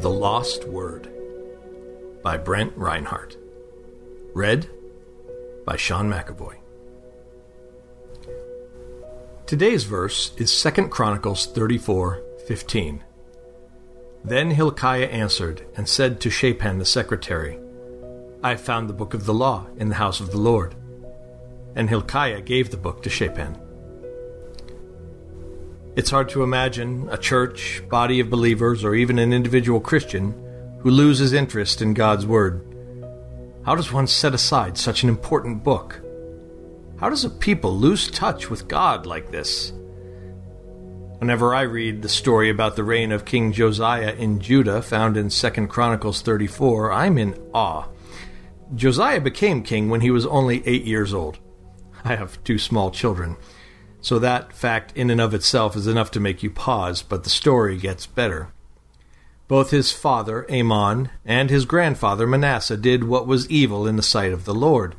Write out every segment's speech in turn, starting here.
The Lost Word by Brent Reinhardt. Read by Sean McAvoy. Today's verse is 2 Chronicles 34:15. Then Hilkiah answered and said to Shaphan the secretary, I found the book of the law in the house of the Lord. And Hilkiah gave the book to Shaphan. It's hard to imagine a church, body of believers, or even an individual Christian who loses interest in God's Word. How does one set aside such an important book? How does a people lose touch with God like this? Whenever I read the story about the reign of King Josiah in Judah, found in 2 Chronicles 34, I'm in awe. Josiah became king when he was only eight years old. I have two small children, so that fact in and of itself is enough to make you pause, but the story gets better. Both his father, Amon, and his grandfather, Manasseh, did what was evil in the sight of the Lord.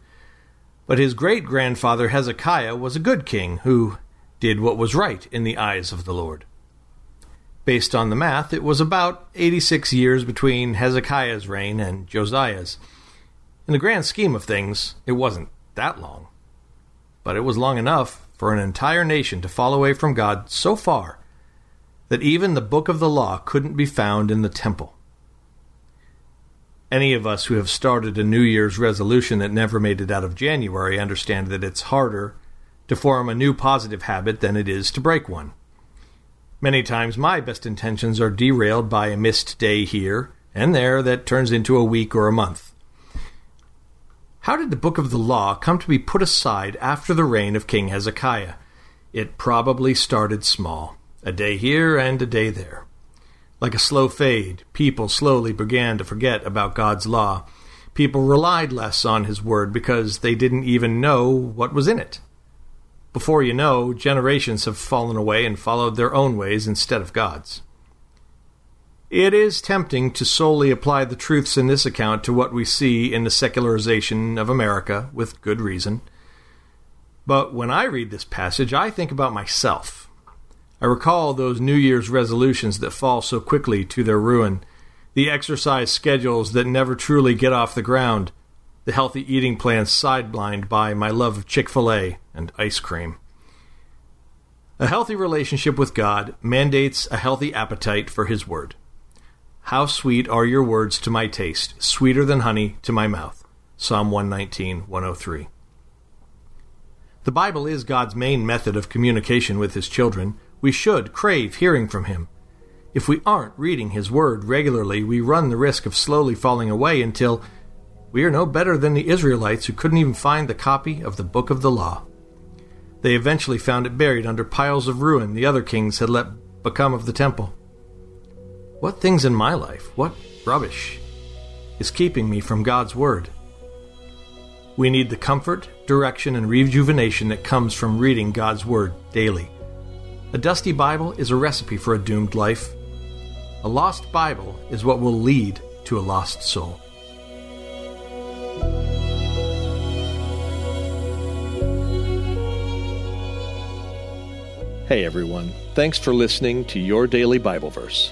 But his great grandfather, Hezekiah, was a good king who did what was right in the eyes of the Lord. Based on the math, it was about 86 years between Hezekiah's reign and Josiah's. In the grand scheme of things, it wasn't that long. But it was long enough for an entire nation to fall away from God so far that even the book of the law couldn't be found in the temple. Any of us who have started a New Year's resolution that never made it out of January understand that it's harder to form a new positive habit than it is to break one. Many times my best intentions are derailed by a missed day here and there that turns into a week or a month. How did the book of the law come to be put aside after the reign of King Hezekiah? It probably started small, a day here and a day there. Like a slow fade, people slowly began to forget about God's law. People relied less on His word because they didn't even know what was in it. Before you know, generations have fallen away and followed their own ways instead of God's. It is tempting to solely apply the truths in this account to what we see in the secularization of America, with good reason. But when I read this passage, I think about myself. I recall those New Year's resolutions that fall so quickly to their ruin, the exercise schedules that never truly get off the ground, the healthy eating plans sidelined by my love of Chick fil A and ice cream. A healthy relationship with God mandates a healthy appetite for His Word. How sweet are your words to my taste, sweeter than honey to my mouth. Psalm 119, 103. The Bible is God's main method of communication with His children. We should crave hearing from Him. If we aren't reading His Word regularly, we run the risk of slowly falling away until we are no better than the Israelites who couldn't even find the copy of the book of the law. They eventually found it buried under piles of ruin the other kings had let become of the temple. What things in my life, what rubbish, is keeping me from God's Word? We need the comfort, direction, and rejuvenation that comes from reading God's Word daily. A dusty Bible is a recipe for a doomed life. A lost Bible is what will lead to a lost soul. Hey everyone, thanks for listening to Your Daily Bible Verse,